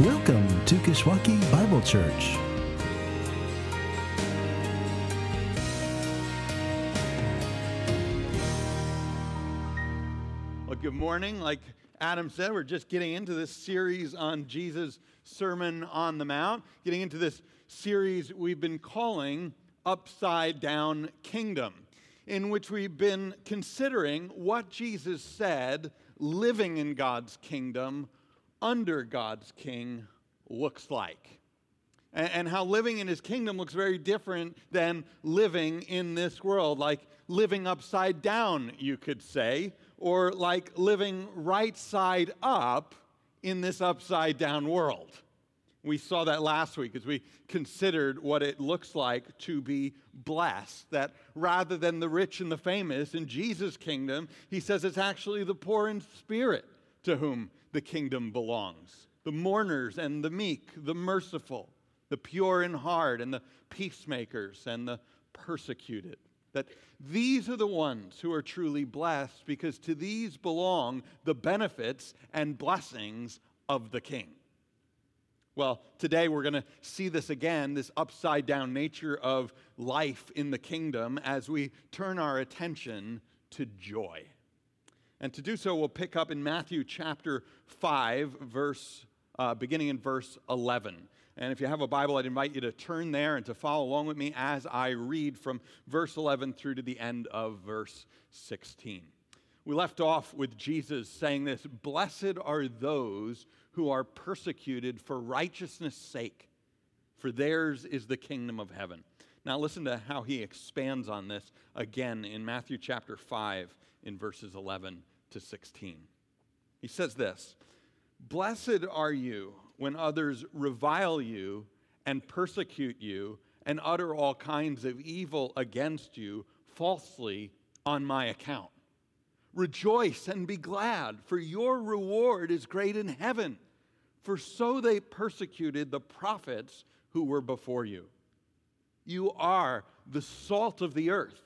Welcome to Kishwaukee Bible Church. Well, good morning. Like Adam said, we're just getting into this series on Jesus' Sermon on the Mount, getting into this series we've been calling Upside Down Kingdom, in which we've been considering what Jesus said living in God's kingdom under God's king looks like. And, how living in his kingdom looks very different than living in this world, like living upside down, you could say, or like living right side up in this upside down world. We saw that last week as we considered what it looks like to be blessed. That rather than the rich and the famous in Jesus' kingdom, he says it's actually the poor in spirit to whom the kingdom belongs the mourners and the meek, the merciful, the pure in heart, and the peacemakers and the persecuted. That these are the ones who are truly blessed because to these belong the benefits and blessings of the king. Well, today we're going to see this again, this upside down nature of life in the kingdom, as we turn our attention to joy. And to do so, we'll pick up in Matthew chapter 5, verse, uh, beginning in verse 11. And if you have a Bible, I'd invite you to turn there and to follow along with me as I read from verse 11 through to the end of verse 16. We left off with Jesus saying this Blessed are those who are persecuted for righteousness' sake, for theirs is the kingdom of heaven. Now, listen to how he expands on this again in Matthew chapter 5, in verses 11 to 16. He says this Blessed are you when others revile you and persecute you and utter all kinds of evil against you falsely on my account. Rejoice and be glad, for your reward is great in heaven. For so they persecuted the prophets who were before you. You are the salt of the earth.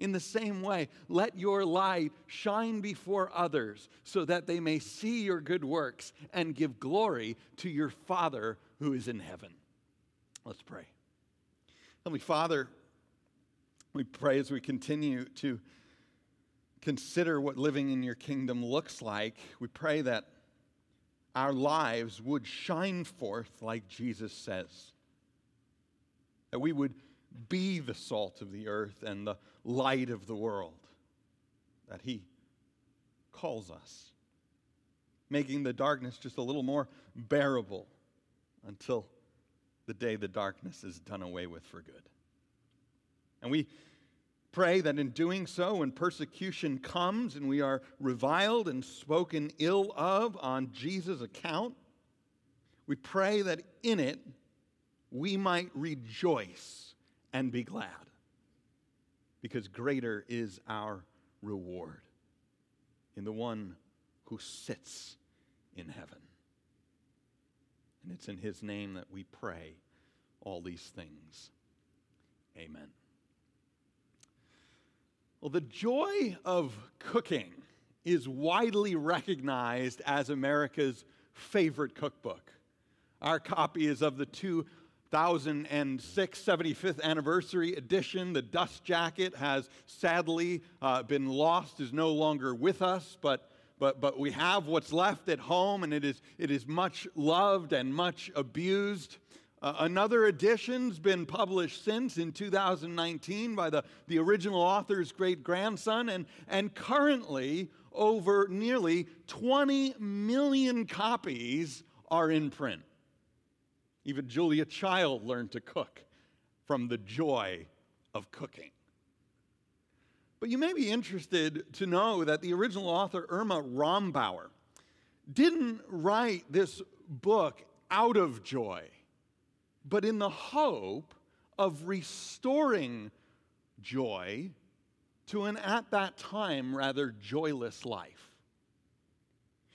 In the same way, let your light shine before others so that they may see your good works and give glory to your Father who is in heaven. Let's pray. Heavenly Father, we pray as we continue to consider what living in your kingdom looks like, we pray that our lives would shine forth like Jesus says. That we would be the salt of the earth and the light of the world that He calls us, making the darkness just a little more bearable until the day the darkness is done away with for good. And we pray that in doing so, when persecution comes and we are reviled and spoken ill of on Jesus' account, we pray that in it we might rejoice and be glad, because greater is our reward in the one who sits in heaven. And it's in his name that we pray all these things. Amen. Well, the joy of cooking is widely recognized as America's favorite cookbook. Our copy is of the two 2006 75th anniversary edition. The dust jacket has sadly uh, been lost, is no longer with us, but, but, but we have what's left at home, and it is, it is much loved and much abused. Uh, another edition's been published since in 2019 by the, the original author's great grandson, and, and currently over nearly 20 million copies are in print. Even Julia Child learned to cook from the joy of cooking. But you may be interested to know that the original author, Irma Rombauer, didn't write this book out of joy, but in the hope of restoring joy to an at that time rather joyless life.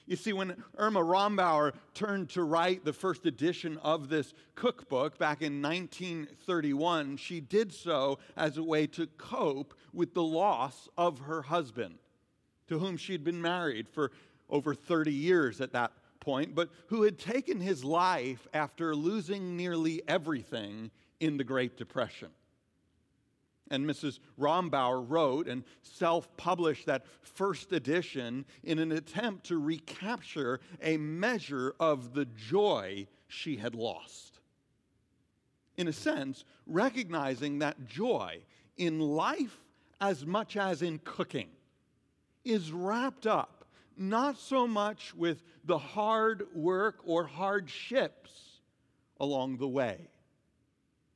You see, when Irma Rombauer turned to write the first edition of this cookbook back in 1931, she did so as a way to cope with the loss of her husband, to whom she'd been married for over 30 years at that point, but who had taken his life after losing nearly everything in the Great Depression. And Mrs. Rombauer wrote and self published that first edition in an attempt to recapture a measure of the joy she had lost. In a sense, recognizing that joy in life as much as in cooking is wrapped up not so much with the hard work or hardships along the way,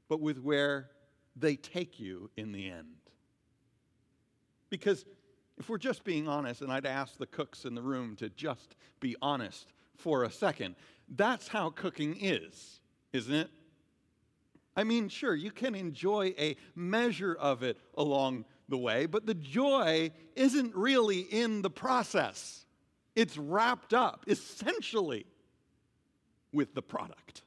but with where they take you in the end. Because if we're just being honest, and I'd ask the cooks in the room to just be honest for a second, that's how cooking is, isn't it? I mean, sure, you can enjoy a measure of it along the way, but the joy isn't really in the process. It's wrapped up essentially with the product.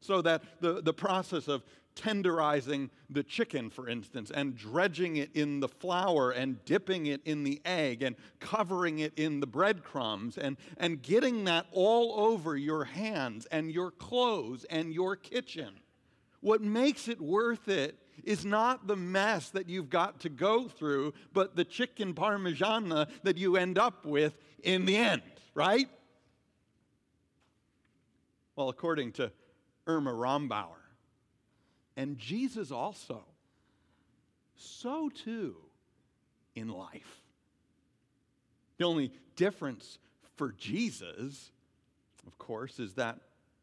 So that the, the process of tenderizing the chicken, for instance, and dredging it in the flour and dipping it in the egg and covering it in the breadcrumbs and, and getting that all over your hands and your clothes and your kitchen. What makes it worth it is not the mess that you've got to go through, but the chicken parmigiana that you end up with in the end, right? Well, according to Irma Rombauer, and Jesus also. So too in life. The only difference for Jesus, of course, is that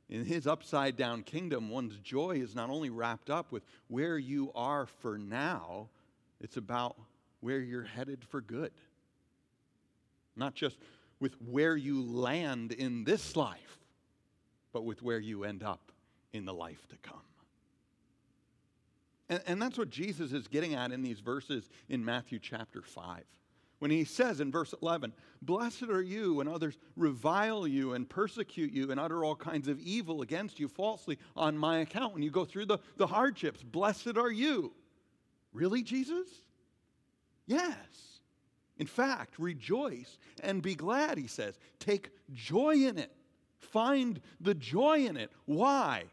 in his upside down kingdom, one's joy is not only wrapped up with where you are for now, it's about where you're headed for good. Not just with where you land in this life, but with where you end up in the life to come. And, and that's what Jesus is getting at in these verses in Matthew chapter 5 when he says in verse 11, Blessed are you when others revile you and persecute you and utter all kinds of evil against you falsely on my account. When you go through the, the hardships, blessed are you. Really, Jesus? Yes. In fact, rejoice and be glad, he says. Take joy in it. Find the joy in it. Why?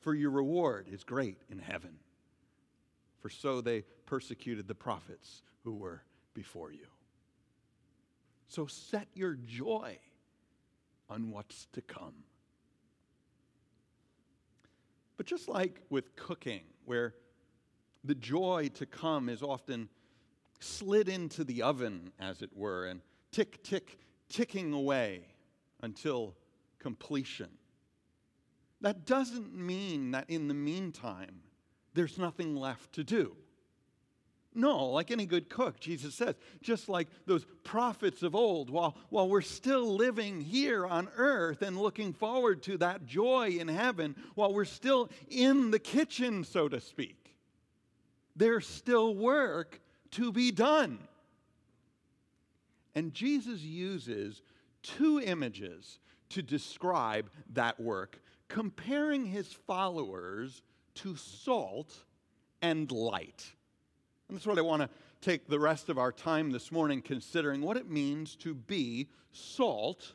For your reward is great in heaven for so they persecuted the prophets who were before you. So set your joy on what's to come. But just like with cooking, where the joy to come is often slid into the oven, as it were, and tick, tick, ticking away until completion. That doesn't mean that in the meantime, there's nothing left to do. No, like any good cook, Jesus says, just like those prophets of old, while, while we're still living here on earth and looking forward to that joy in heaven, while we're still in the kitchen, so to speak, there's still work to be done. And Jesus uses two images to describe that work, comparing his followers to salt and light. And that's what I want to take the rest of our time this morning considering what it means to be salt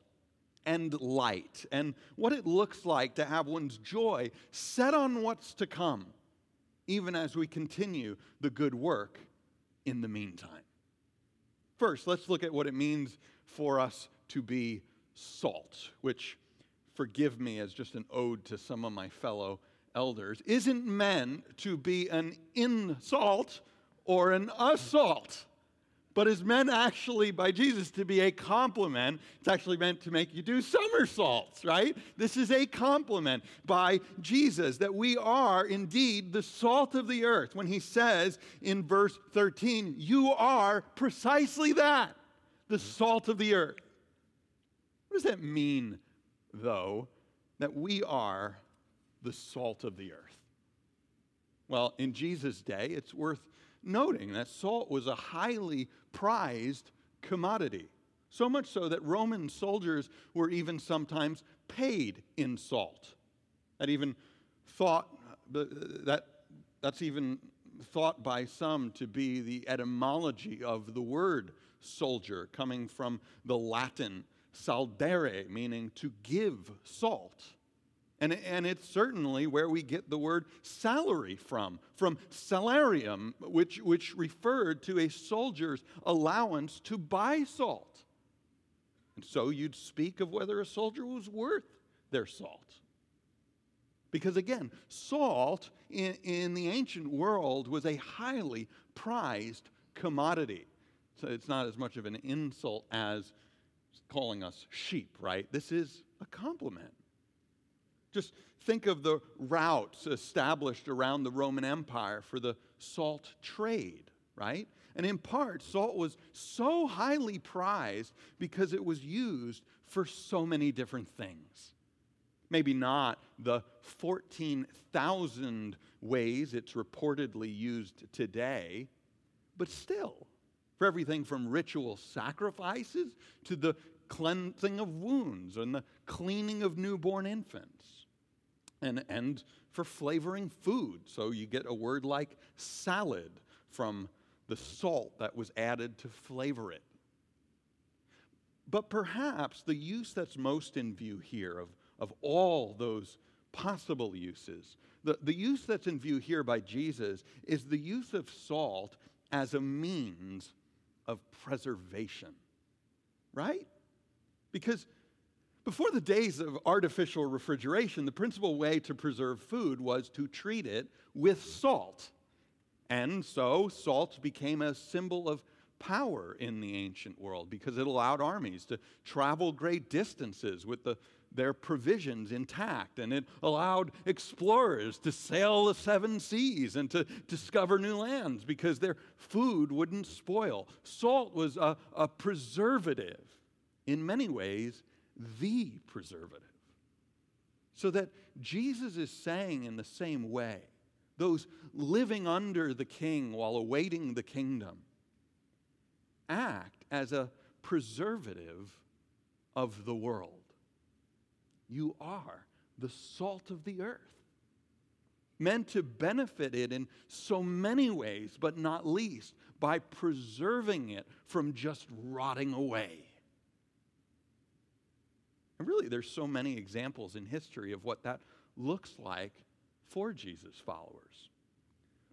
and light and what it looks like to have one's joy set on what's to come, even as we continue the good work in the meantime. First, let's look at what it means for us to be salt, which, forgive me as just an ode to some of my fellow elders isn't meant to be an insult or an assault, but is meant actually by Jesus to be a compliment. It's actually meant to make you do somersaults, right? This is a compliment by Jesus that we are indeed the salt of the earth. When he says in verse 13, You are precisely that, the mm-hmm. salt of the earth. What does that mean, though, that we are the salt of the earth. Well, in Jesus' day, it's worth noting that salt was a highly prized commodity. So much so that Roman soldiers were even sometimes paid in salt. That even thought uh, that that's even thought by some to be the etymology of the word soldier, coming from the Latin sal dare, meaning to give salt. And, and it's certainly where we get the word salary from, from salarium, which, which referred to a soldier's allowance to buy salt. And so you'd speak of whether a soldier was worth their salt. Because again, salt in, in the ancient world was a highly prized commodity. So it's not as much of an insult as calling us sheep, right? This is a compliment. Just think of the routes established around the Roman Empire for the salt trade, right? And in part, salt was so highly prized because it was used for so many different things. Maybe not the 14,000 ways it's reportedly used today, but still, for everything from ritual sacrifices to the cleansing of wounds and the cleaning of newborn infants and, and for flavoring food. So you get a word like salad from the salt that was added to flavor it. But perhaps the use that's most in view here of, of all those possible uses, the, the use that's in view here by Jesus is the use of salt as a means of preservation. Right? Because before the days of artificial refrigeration, the principal way to preserve food was to treat it with salt. And so salt became a symbol of power in the ancient world because it allowed armies to travel great distances with the, their provisions intact. And it allowed explorers to sail the seven seas and to discover new lands because their food wouldn't spoil. Salt was a, a preservative. In many ways, the preservative. So that Jesus is saying in the same way, those living under the king while awaiting the kingdom act as a preservative of the world. You are the salt of the earth, meant to benefit it in so many ways, but not least by preserving it from just rotting away. And really, there's so many examples in history of what that looks like for Jesus' followers.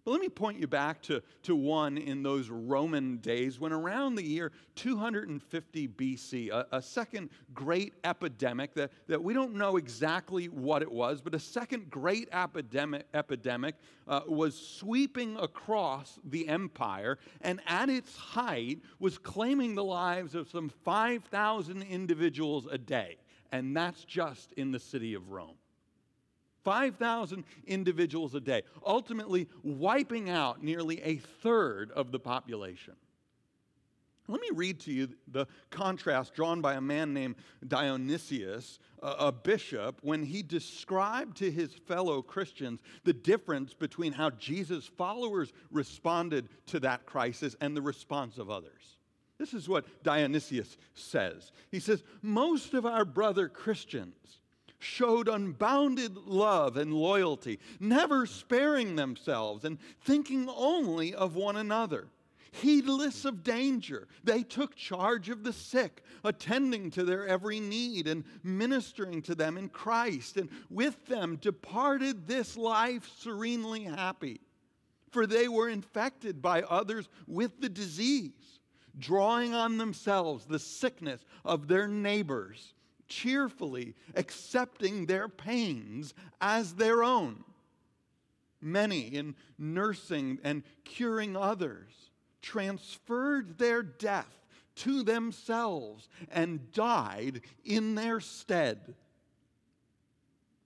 But let me point you back to, to one in those Roman days when, around the year 250 BC, a, a, second great epidemic that, that we don't know exactly what it was, but a second great epidemic, epidemic uh, was sweeping across the empire and at its height was claiming the lives of some 5,000 individuals a day and that's just in the city of Rome. 5,000 individuals a day, ultimately wiping out nearly a third of the population. Let me read to you the contrast drawn by a man named Dionysius, a, bishop, when he described to his fellow Christians the difference between how Jesus' followers responded to that crisis and the response of others. This is what Dionysius says. He says, Most of our brother Christians showed unbounded love and loyalty, never sparing themselves and thinking only of one another. Heedless of danger, they took charge of the sick, attending to their every need and ministering to them in Christ, and with them departed this life serenely happy. For they were infected by others with the disease drawing on themselves the sickness of their neighbors, cheerfully accepting their pains as their own. Many, in nursing and curing others, transferred their death to themselves and died in their stead.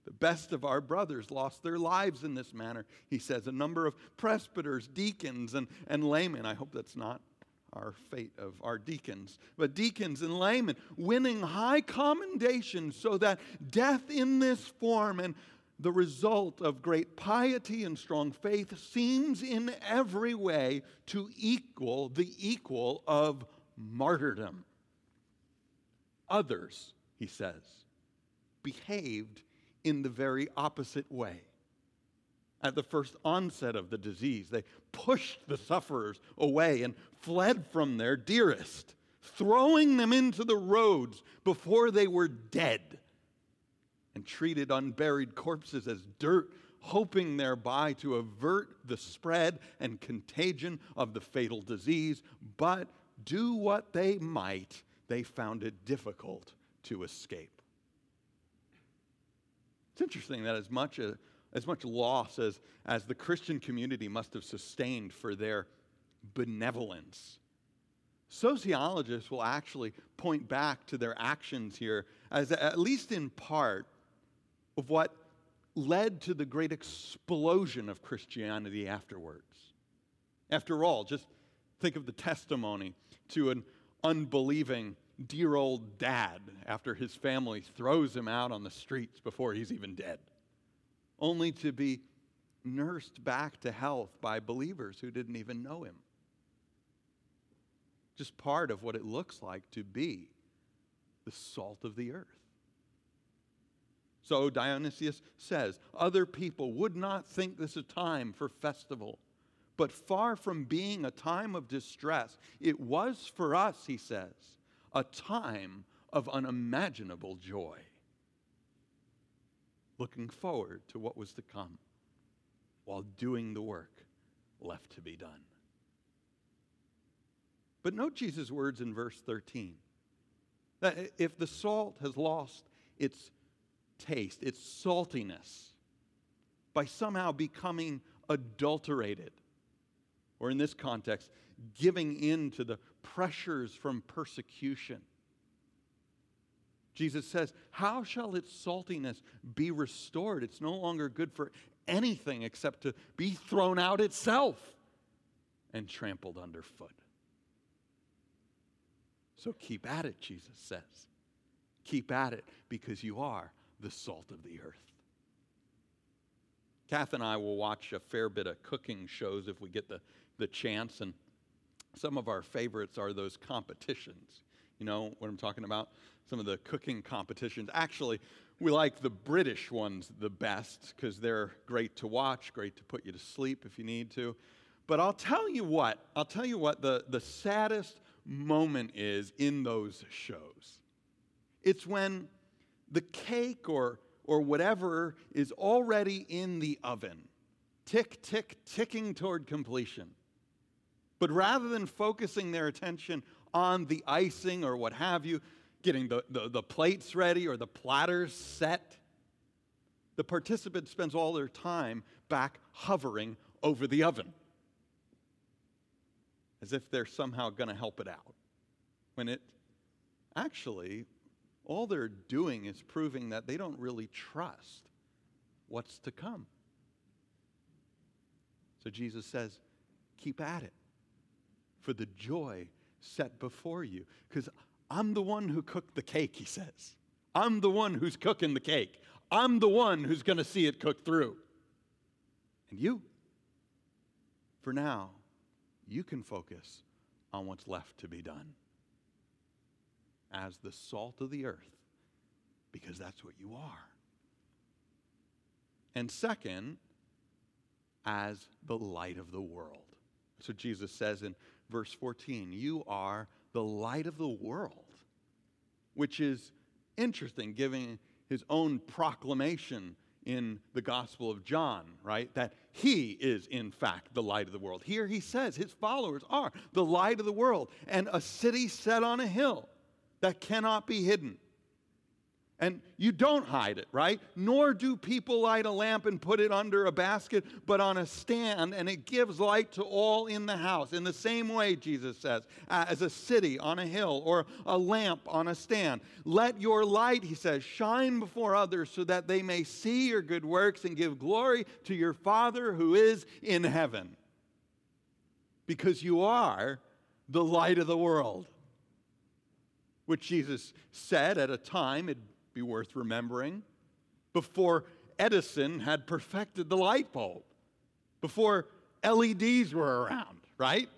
The best of our brothers lost their lives in this manner, he says. A number of presbyters, deacons, and, and laymen. I hope that's not our fate of our deacons, but deacons and laymen winning high commendation so that death in this form and the result of great piety and strong faith seems in every way to equal the equal of martyrdom. Others, he says, behaved in the very opposite way. At the first onset of the disease, they pushed the sufferers away and fled from their dearest, throwing them into the roads before they were dead, and treated unburied corpses as dirt, hoping thereby to avert the spread and contagion of the fatal disease. But do what they might, they found it difficult to escape. It's interesting that as much, a, as much loss as, as the Christian community must have sustained for their benevolence, sociologists will actually point back to their actions here as, at least in part, of what led to the great explosion of Christianity afterwards. After all, just think of the testimony to an unbelieving dear old dad after his family throws him out on the streets before he's even dead, only to be nursed back to health by believers who didn't even know him. Just part of what it looks like to be the salt of the earth. So Dionysius says, other people would not think this a time for festival, but far from being a time of distress, it was for us, he says, a time of unimaginable joy, looking forward to what was to come while doing the work left to be done. But note Jesus' words in verse 13 that if the salt has lost its taste, its saltiness, by somehow becoming adulterated, or in this context, giving in to the pressures from persecution. Jesus says, How shall its saltiness be restored? It's no longer good for anything except to be thrown out itself and trampled underfoot. So keep at it, Jesus says. Keep at it because you are the salt of the earth. Kath and I will watch a fair bit of cooking shows if we get the, the chance. And some of our favorites are those competitions. You know what I'm talking about? Some of the cooking competitions. Actually, we like the British ones the best because they're great to watch, great to put you to sleep if you need to. But I'll tell you what, I'll tell you what the, the saddest moment is in those shows. It's when the cake or, or whatever is already in the oven, tick, tick, ticking toward completion. But rather than focusing their attention on the icing or what have you, getting the, the, the plates ready or the platters set, the participant spends all their time back hovering over the oven as if they're somehow going to help it out. When it actually, all they're doing is proving that they don't really trust what's to come. So Jesus says, keep at it for the joy set before you. Because I'm the one who cooked the cake, he says. I'm the one who's cooking the cake. I'm the one who's going to see it cooked through. And you, for now, you can focus on what's left to be done as the salt of the earth, because that's what you are. And second, as the light of the world. So Jesus says in verse 14. You are the light of the world, which is interesting, giving his own proclamation in the Gospel of John, right? That he is, in fact, the light of the world. Here he says his followers are the light of the world and a city set on a hill that cannot be hidden. And you don't hide it, right? Nor do people light a lamp and put it under a basket, but on a stand, and it gives light to all in the house. In the same way, Jesus says, uh, as a city on a hill or a lamp on a stand. Let your light, he says, shine before others so that they may see your good works and give glory to your Father who is in heaven. Because you are the light of the world which Jesus said at a time it be worth remembering. Before Edison had perfected the light bulb, before LEDs were around, right?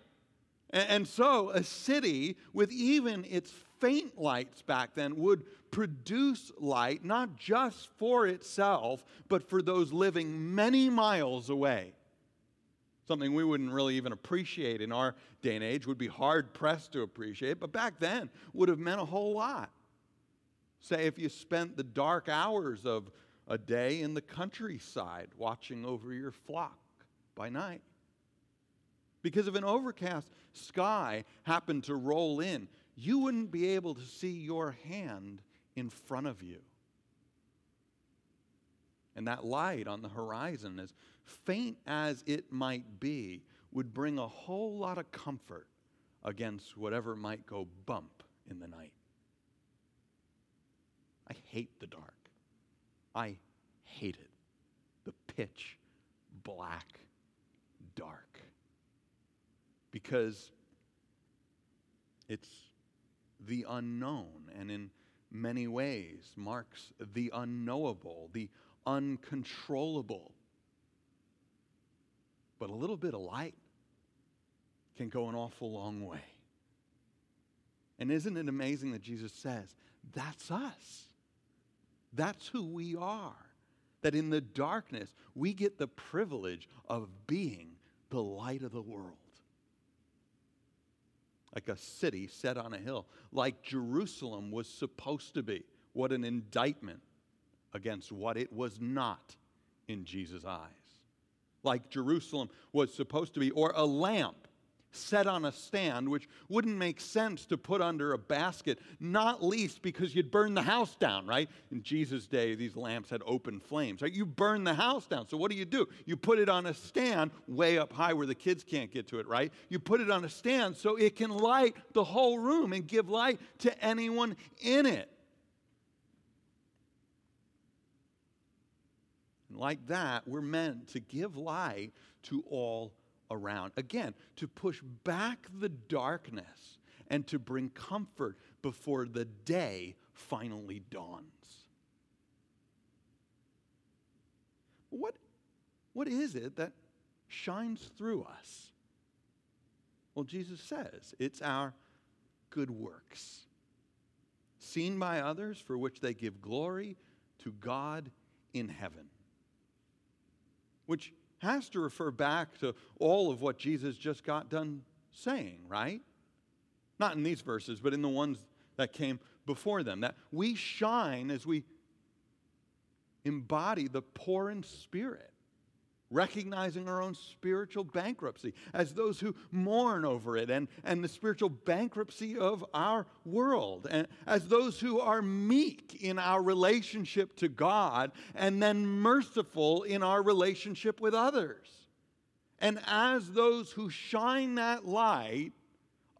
And, so a city with even its faint lights back then would produce light not just for itself, but for those living many miles away. Something we wouldn't really even appreciate in our day and age, would be hard pressed to appreciate, but back then would have meant a whole lot. Say, if you spent the dark hours of a day in the countryside watching over your flock by night. Because if an overcast sky happened to roll in, you wouldn't be able to see your hand in front of you. And that light on the horizon, as faint as it might be, would bring a whole lot of comfort against whatever might go bump in the night. Hate the dark. I hate it. The pitch black dark. Because it's the unknown, and in many ways marks the unknowable, the uncontrollable. But a little bit of light can go an awful long way. And isn't it amazing that Jesus says, that's us? That's who we are. That in the darkness, we get the privilege of being the light of the world like a city set on a hill, like Jerusalem was supposed to be. What an indictment against what it was not in Jesus' eyes. Like Jerusalem was supposed to be, or a lamp set on a stand, which wouldn't make sense to put under a basket, not least because you'd burn the house down, right? In Jesus' day, these lamps had open flames, right? You burn the house down. So what do you do? You put it on a stand way up high where the kids can't get to it, right? You put it on a stand so it can light the whole room and give light to anyone in it. like that, we're meant to give light to all around. Again, to push back the darkness and to bring comfort before the day finally dawns. What, what is it that shines through us? Well, Jesus says it's our good works, seen by others for which they give glory to God in heaven. Which has to refer back to all of what Jesus just got done saying, right? Not in these verses, but in the ones that came before them. That we shine as we embody the poor in spirit recognizing our own spiritual bankruptcy as those who mourn over it and, and the spiritual bankruptcy of our world, and as those who are meek in our relationship to God and then merciful in our relationship with others. And as those who shine that light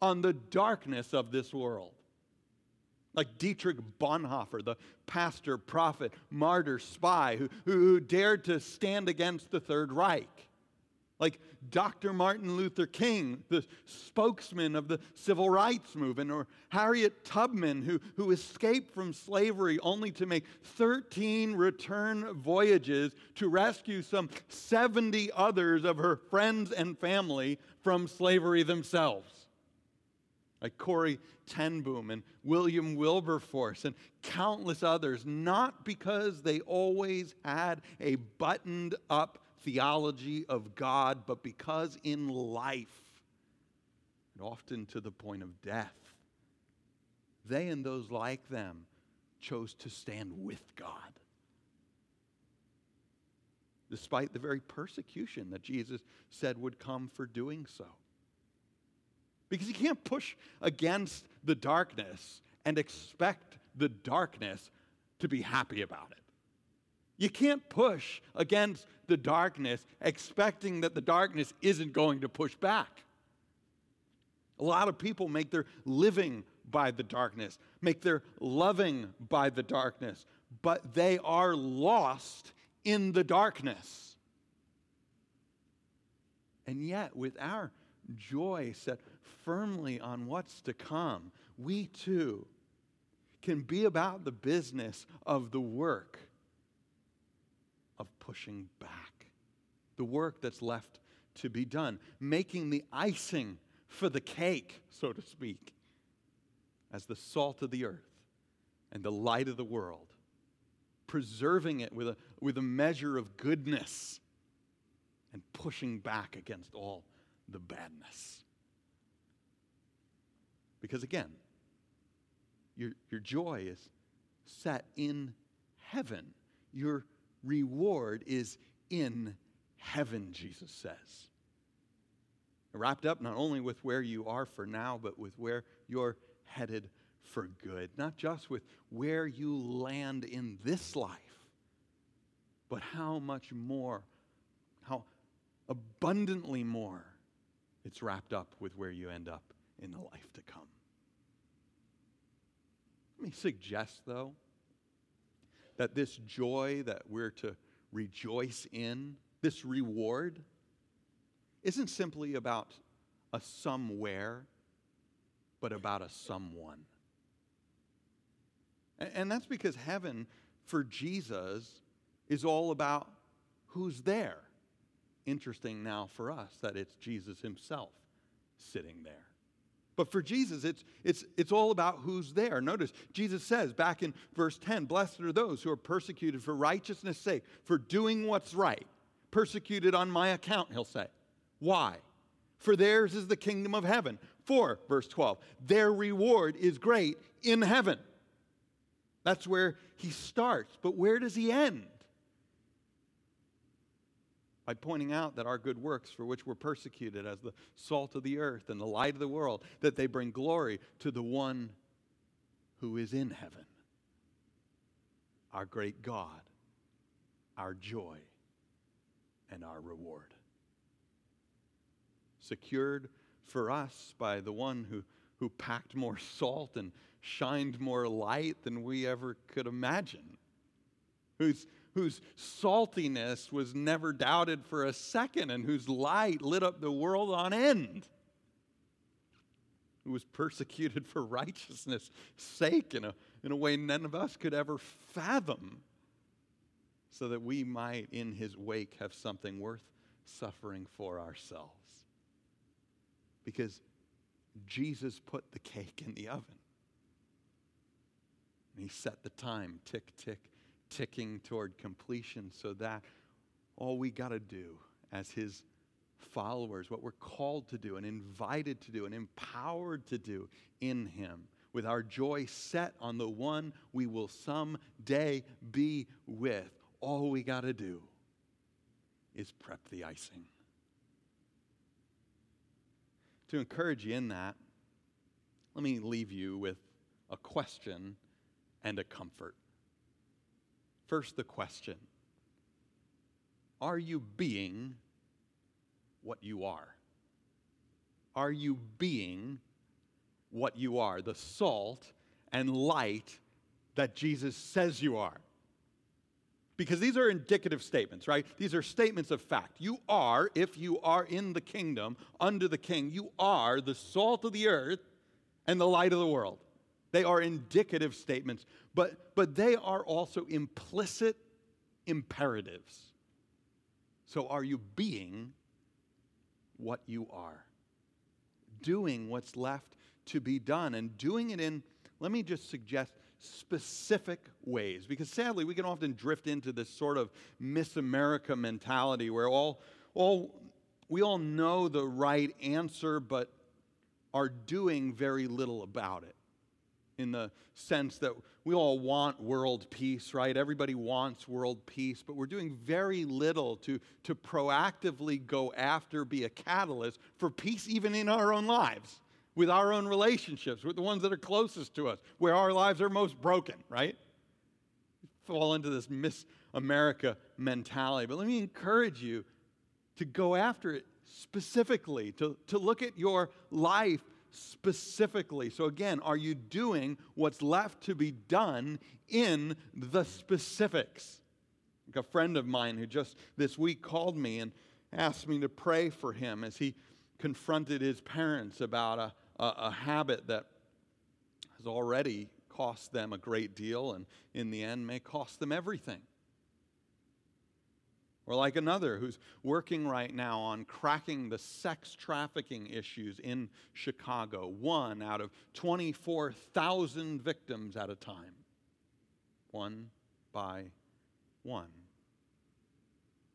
on the darkness of this world like Dietrich Bonhoeffer, the pastor, prophet, martyr, spy who, who dared to stand against the Third Reich. Like Dr. Martin Luther King, the spokesman of the civil rights movement, or Harriet Tubman, who, who escaped from slavery only to make 13 return voyages to rescue some 70 others of her friends and family from slavery themselves like Corrie ten Boom and William Wilberforce and countless others, not because they always had a buttoned up theology of God, but because in life, and often to the point of death, they and those like them chose to stand with God. Despite the very persecution that Jesus said would come for doing so. Because you can't push against the darkness and expect the darkness to be happy about it. You can't push against the darkness expecting that the darkness isn't going to push back. A lot of people make their living by the darkness, make their loving by the darkness, but they are lost in the darkness. And yet, with our joy set firmly on what's to come, we too can be about the business of the work of pushing back. The work that's left to be done, making the icing for the cake, so to speak, as the salt of the earth and the light of the world, preserving it with a, with a measure of goodness and pushing back against all the badness. Because again, your, your joy is set in heaven. Your reward is in heaven, Jesus says. Wrapped up not only with where you are for now, but with where you're headed for good. Not just with where you land in this life, but how much more, how abundantly more it's wrapped up with where you end up in the life to come. Me suggest, though, that this joy that we're to rejoice in, this reward, isn't simply about a somewhere, but about a someone. And that's because heaven for Jesus is all about who's there. Interesting now for us that it's Jesus himself sitting there. But for Jesus, it's, it's, it's all about who's there. Notice, Jesus says back in verse 10 Blessed are those who are persecuted for righteousness' sake, for doing what's right. Persecuted on my account, he'll say. Why? For theirs is the kingdom of heaven. For, verse 12, their reward is great in heaven. That's where he starts. But where does he end? By pointing out that our good works for which we're persecuted as the salt of the earth and the light of the world that they bring glory to the one who is in heaven. Our great God our joy and our reward. Secured for us by the one who, who packed more salt and shined more light than we ever could imagine who's whose saltiness was never doubted for a second and whose light lit up the world on end, who was persecuted for righteousness' sake in a, in a way none of us could ever fathom, so that we might, in his wake, have something worth suffering for ourselves. Because Jesus put the cake in the oven. And he set the time tick, tick, ticking toward completion so that all we got to do as his followers, what we're called to do and invited to do and empowered to do in him, with our joy set on the one we will someday be with, all we got to do is prep the icing. To encourage you in that, let me leave you with a question and a comfort. First, the question Are you being what you are? Are you being what you are? The salt and light that Jesus says you are. Because these are indicative statements, right? These are statements of fact. You are, if you are in the kingdom, under the king, you are the salt of the earth and the light of the world. They are indicative statements, but, but they are also implicit imperatives. So, are you being what you are? Doing what's left to be done, and doing it in, let me just suggest, specific ways. Because sadly, we can often drift into this sort of Miss America mentality where all, all, we all know the right answer, but are doing very little about it in the sense that we all want world peace, right? Everybody wants world peace, but we're doing very little to, to proactively go after, be a catalyst for peace even in our own lives, with our own relationships, with the ones that are closest to us, where our lives are most broken, right? fall into this Miss America mentality. But let me encourage you to go after it specifically, to, to look at your life specifically. So, again, are you doing what's left to be done in the specifics? Like a friend of mine who just this week called me and asked me to pray for him as he confronted his parents about a, a, a habit that has already cost them a great deal and in the end may cost them everything. Or like another who's working right now on cracking the sex trafficking issues in Chicago, one out of 24,000 victims at a time, one by one.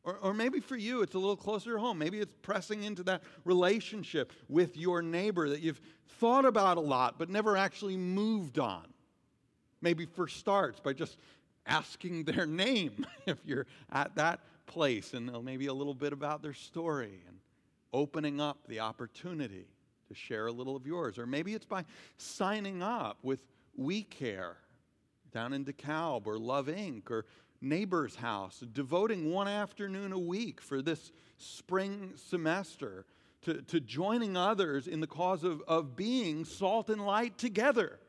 Or, or maybe for you, it's a little closer to home. Maybe it's pressing into that relationship with your neighbor that you've thought about a lot but never actually moved on. Maybe for starts by just asking their name if you're at that place and maybe a little bit about their story and opening up the opportunity to share a little of yours. Or maybe it's by signing up with We Care down in DeKalb or Love Inc. or Neighbor's House, devoting one afternoon a week for this spring semester to, to joining others in the cause of, of being salt and light together.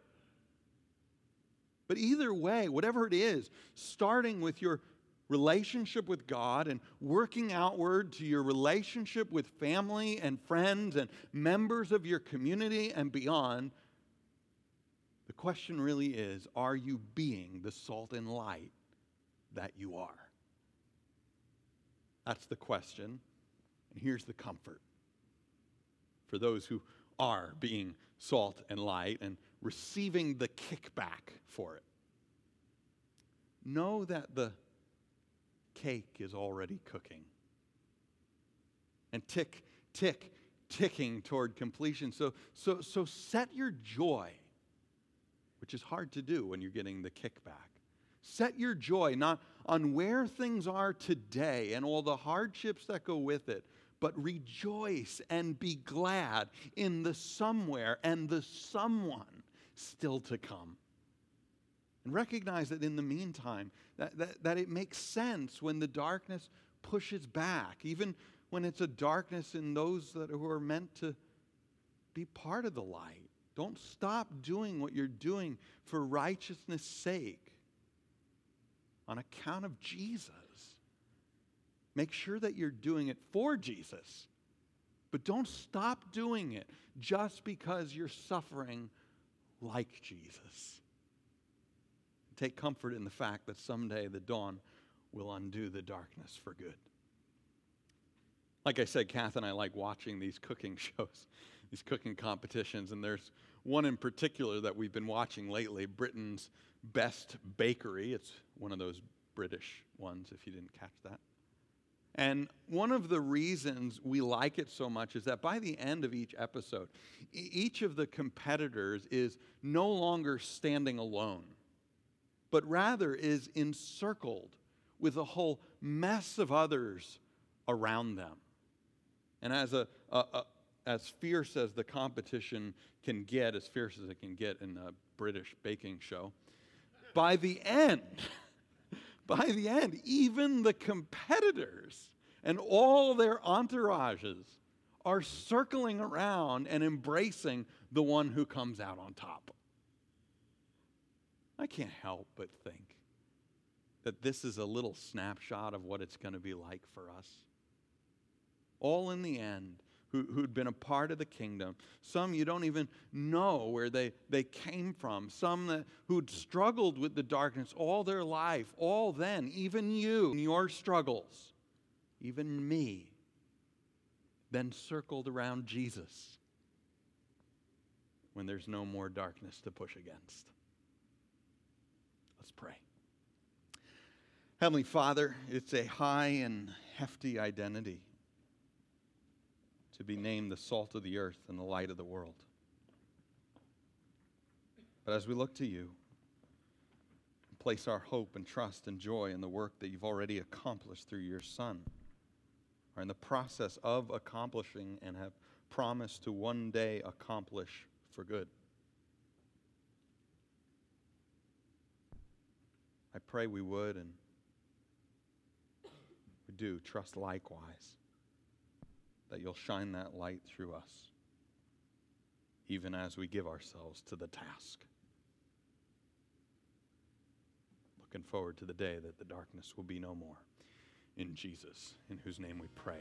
But either way, whatever it is, starting with your relationship with God and working outward to your relationship with family and friends and members of your community and beyond, the question really is are you being the salt and light that you are? That's the question. And here's the comfort for those who are being salt and light and receiving the kickback for it. Know that the cake is already cooking. And tick, tick, ticking toward completion. So, so, so set your joy, which is hard to do when you're getting the kickback. Set your joy not on where things are today and all the hardships that go with it, but rejoice and be glad in the somewhere and the someone still to come. And recognize that in the meantime, that, that, that it makes sense when the darkness pushes back, even when it's a darkness in those that who are meant to be part of the light. Don't stop doing what you're doing for righteousness' sake on account of Jesus. Make sure that you're doing it for Jesus, but don't stop doing it just because you're suffering like Jesus. Take comfort in the fact that someday the dawn will undo the darkness for good. Like I said, Kath and I like watching these cooking shows, these cooking competitions, and there's one in particular that we've been watching lately Britain's Best Bakery. It's one of those British ones, if you didn't catch that. And one of the reasons we like it so much is that by the end of each episode, each of the competitors is no longer standing alone but rather is encircled with a whole mess of others around them. And as, a, a, a, as fierce as the competition can get, as fierce as it can get in a British baking show, by the end, by the end, even the competitors and all their entourages are circling around and embracing the one who comes out on top. I can't help but think that this is a little snapshot of what it's going to be like for us. All in the end, who, who'd been a part of the kingdom. Some you don't even know where they, they came from. Some that, who'd struggled with the darkness all their life, all then, even you, your struggles, even me, then circled around Jesus when there's no more darkness to push against. Let's pray. Heavenly Father, it's a high and hefty identity to be named the salt of the earth and the light of the world. But as we look to you, place our hope and trust and joy in the work that you've already accomplished through your Son, are in the process of accomplishing and have promised to one day accomplish for good. I pray we would and we do trust likewise that you'll shine that light through us, even as we give ourselves to the task. Looking forward to the day that the darkness will be no more. In Jesus, in whose name we pray.